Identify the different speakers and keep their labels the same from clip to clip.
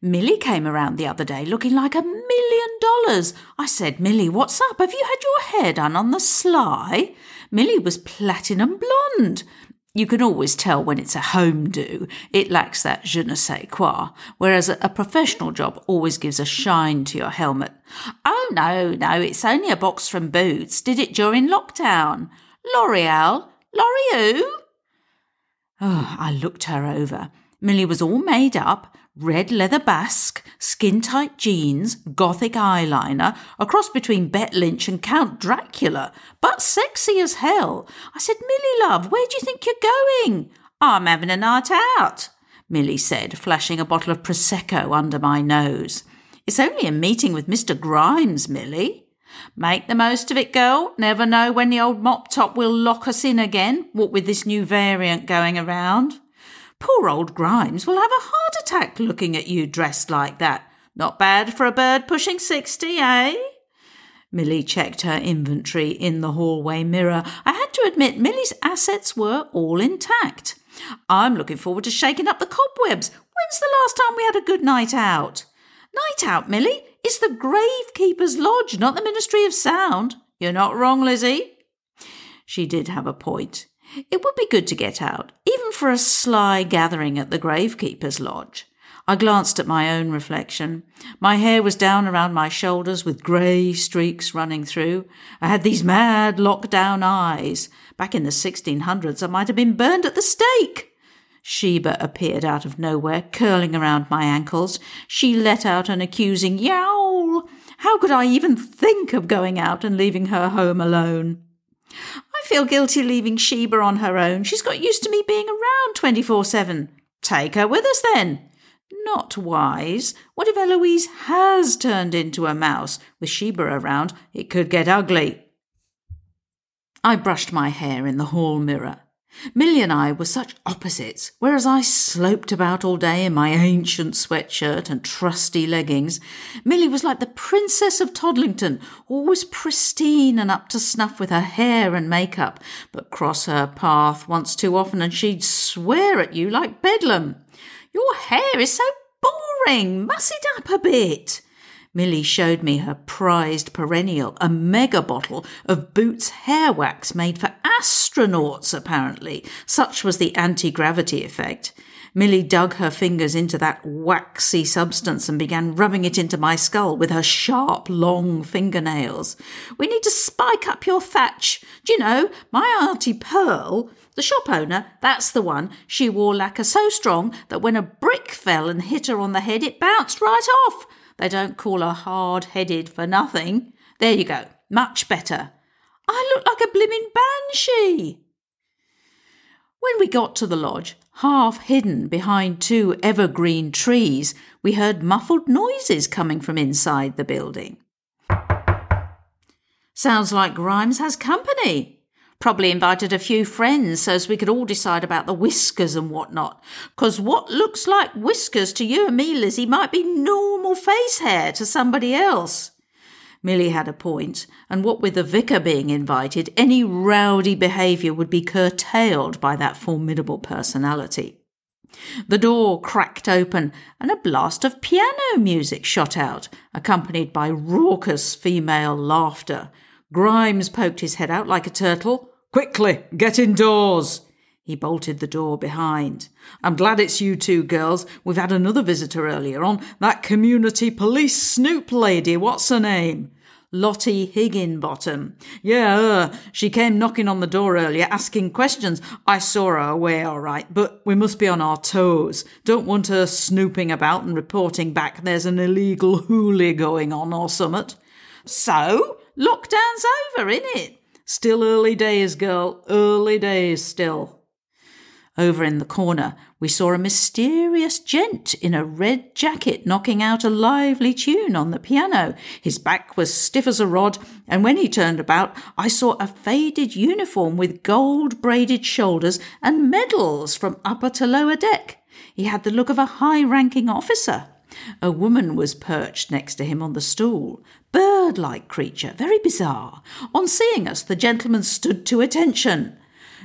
Speaker 1: Millie came around the other day looking like a million dollars. I said, Millie, what's up? Have you had your hair done on the sly? Millie was platinum blonde. You can always tell when it's a home do. It lacks that je ne sais quoi, whereas a professional job always gives a shine to your helmet. Oh, no, no, it's only a box from Boots. Did it during lockdown. L'Oreal? L'Oreal? Oh, I looked her over. Millie was all made up, red leather basque, skin tight jeans, gothic eyeliner, a cross between Bet Lynch and Count Dracula, but sexy as hell. I said, Millie, love, where do you think you're going? I'm having a night out, Millie said, flashing a bottle of Prosecco under my nose. It's only a meeting with Mr. Grimes, Millie. Make the most of it, girl. Never know when the old mop top will lock us in again, what with this new variant going around. Poor old Grimes will have a heart attack looking at you dressed like that. Not bad for a bird pushing sixty, eh? Millie checked her inventory in the hallway mirror. I had to admit Millie's assets were all intact. I'm looking forward to shaking up the cobwebs. When's the last time we had a good night out? Night out, Millie? It's the Gravekeeper's Lodge, not the Ministry of Sound. You're not wrong, Lizzie. She did have a point. It would be good to get out, even for a sly gathering at the Gravekeeper's Lodge. I glanced at my own reflection. My hair was down around my shoulders with grey streaks running through. I had these mad lockdown eyes. Back in the 1600s, I might have been burned at the stake. Sheba appeared out of nowhere, curling around my ankles. She let out an accusing yowl. How could I even think of going out and leaving her home alone? Feel guilty leaving Sheba on her own. She's got used to me being around 24 7. Take her with us then. Not wise. What if Eloise has turned into a mouse? With Sheba around, it could get ugly. I brushed my hair in the hall mirror. Millie and I were such opposites, whereas I sloped about all day in my ancient sweatshirt and trusty leggings. Millie was like the Princess of Toddlington, always pristine and up to snuff with her hair and makeup, but cross her path once too often and she'd swear at you like bedlam. Your hair is so boring, muss it up a bit. Millie showed me her prized perennial, a mega bottle of Boots hair wax made for astronauts, apparently. Such was the anti gravity effect. Millie dug her fingers into that waxy substance and began rubbing it into my skull with her sharp, long fingernails. We need to spike up your thatch. Do you know, my Auntie Pearl, the shop owner, that's the one, she wore lacquer so strong that when a brick fell and hit her on the head, it bounced right off. They don't call her hard headed for nothing. There you go. Much better. I look like a blimmin' banshee. When we got to the lodge, half hidden behind two evergreen trees, we heard muffled noises coming from inside the building. Sounds like Grimes has company, Probably invited a few friends so as we could all decide about the whiskers and whatnot. Because what looks like whiskers to you and me, Lizzie, might be normal face hair to somebody else. Millie had a point, and what with the vicar being invited, any rowdy behaviour would be curtailed by that formidable personality. The door cracked open, and a blast of piano music shot out, accompanied by raucous female laughter. Grimes poked his head out like a turtle. Quickly, get indoors! He bolted the door behind. I'm glad it's you two girls. We've had another visitor earlier on. That community police snoop lady, what's her name? Lottie Higginbottom. Yeah, uh, she came knocking on the door earlier, asking questions. I saw her away all right, but we must be on our toes. Don't want her snooping about and reporting back there's an illegal hoolie going on or summat. So, lockdown's over, innit? Still early days, girl, early days still. Over in the corner, we saw a mysterious gent in a red jacket knocking out a lively tune on the piano. His back was stiff as a rod, and when he turned about, I saw a faded uniform with gold braided shoulders and medals from upper to lower deck. He had the look of a high ranking officer. A woman was perched next to him on the stool, bird like creature, very bizarre. On seeing us, the gentleman stood to attention.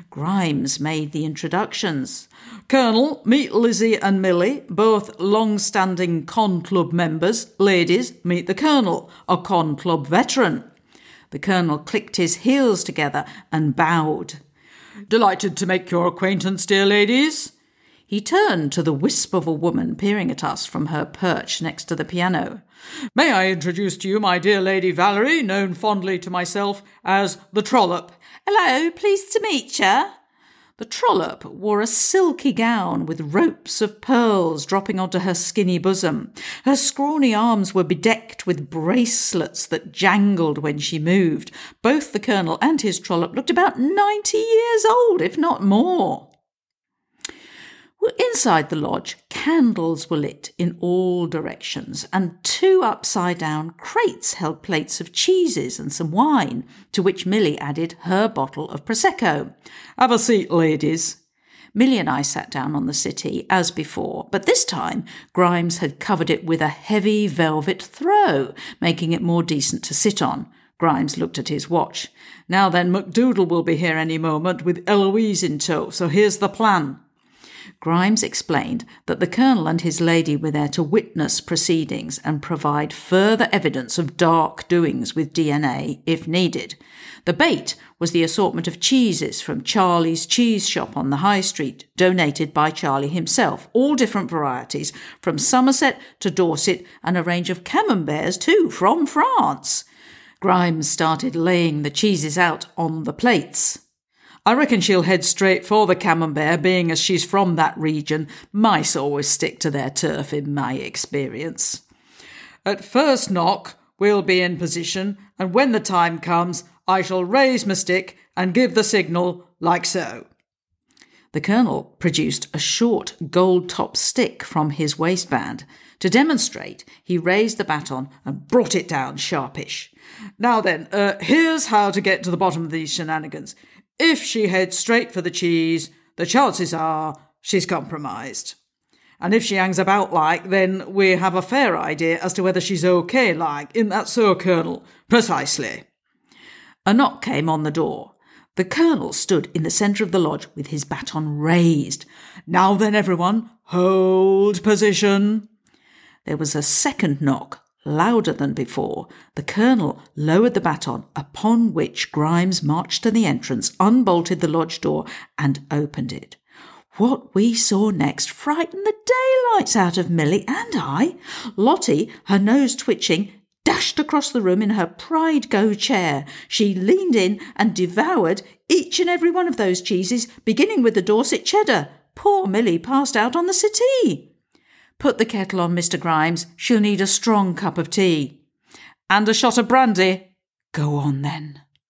Speaker 1: Grimes made the introductions. Colonel, meet Lizzie and Millie, both long standing Con Club members. Ladies, meet the Colonel, a Con Club veteran. The Colonel clicked his heels together and bowed. Delighted to make your acquaintance, dear ladies. He turned to the wisp of a woman peering at us from her perch next to the piano. May I introduce to you my dear Lady Valerie, known fondly to myself as the Trollop.
Speaker 2: Hello, pleased to meet you.
Speaker 1: The trollop wore a silky gown with ropes of pearls dropping onto her skinny bosom. Her scrawny arms were bedecked with bracelets that jangled when she moved. Both the colonel and his trollop looked about ninety years old, if not more. Inside the lodge, candles were lit in all directions, and two upside down crates held plates of cheeses and some wine, to which Millie added her bottle of Prosecco. Have a seat, ladies. Millie and I sat down on the settee as before, but this time Grimes had covered it with a heavy velvet throw, making it more decent to sit on. Grimes looked at his watch. Now then, MacDoodle will be here any moment with Eloise in tow, so here's the plan. Grimes explained that the colonel and his lady were there to witness proceedings and provide further evidence of dark doings with DNA if needed. The bait was the assortment of cheeses from Charlie's cheese shop on the high street, donated by Charlie himself, all different varieties, from Somerset to Dorset, and a range of camemberts too, from France. Grimes started laying the cheeses out on the plates. I reckon she'll head straight for the camembert, being as she's from that region. Mice always stick to their turf, in my experience. At first knock, we'll be in position, and when the time comes, I shall raise my stick and give the signal like so. The colonel produced a short gold topped stick from his waistband. To demonstrate, he raised the baton and brought it down sharpish. Now then, uh, here's how to get to the bottom of these shenanigans. If she heads straight for the cheese, the chances are she's compromised. And if she hangs about like, then we have a fair idea as to whether she's okay like. Isn't that so, Colonel? Precisely. A knock came on the door. The Colonel stood in the centre of the lodge with his baton raised. Now then, everyone, hold position. There was a second knock, Louder than before, the colonel lowered the baton, upon which Grimes marched to the entrance, unbolted the lodge door, and opened it. What we saw next frightened the daylights out of Millie and I. Lottie, her nose twitching, dashed across the room in her pride go chair. She leaned in and devoured each and every one of those cheeses, beginning with the Dorset cheddar. Poor Millie passed out on the settee. Put the kettle on, Mr. Grimes. She'll need a strong cup of tea. And a shot of brandy. Go on then.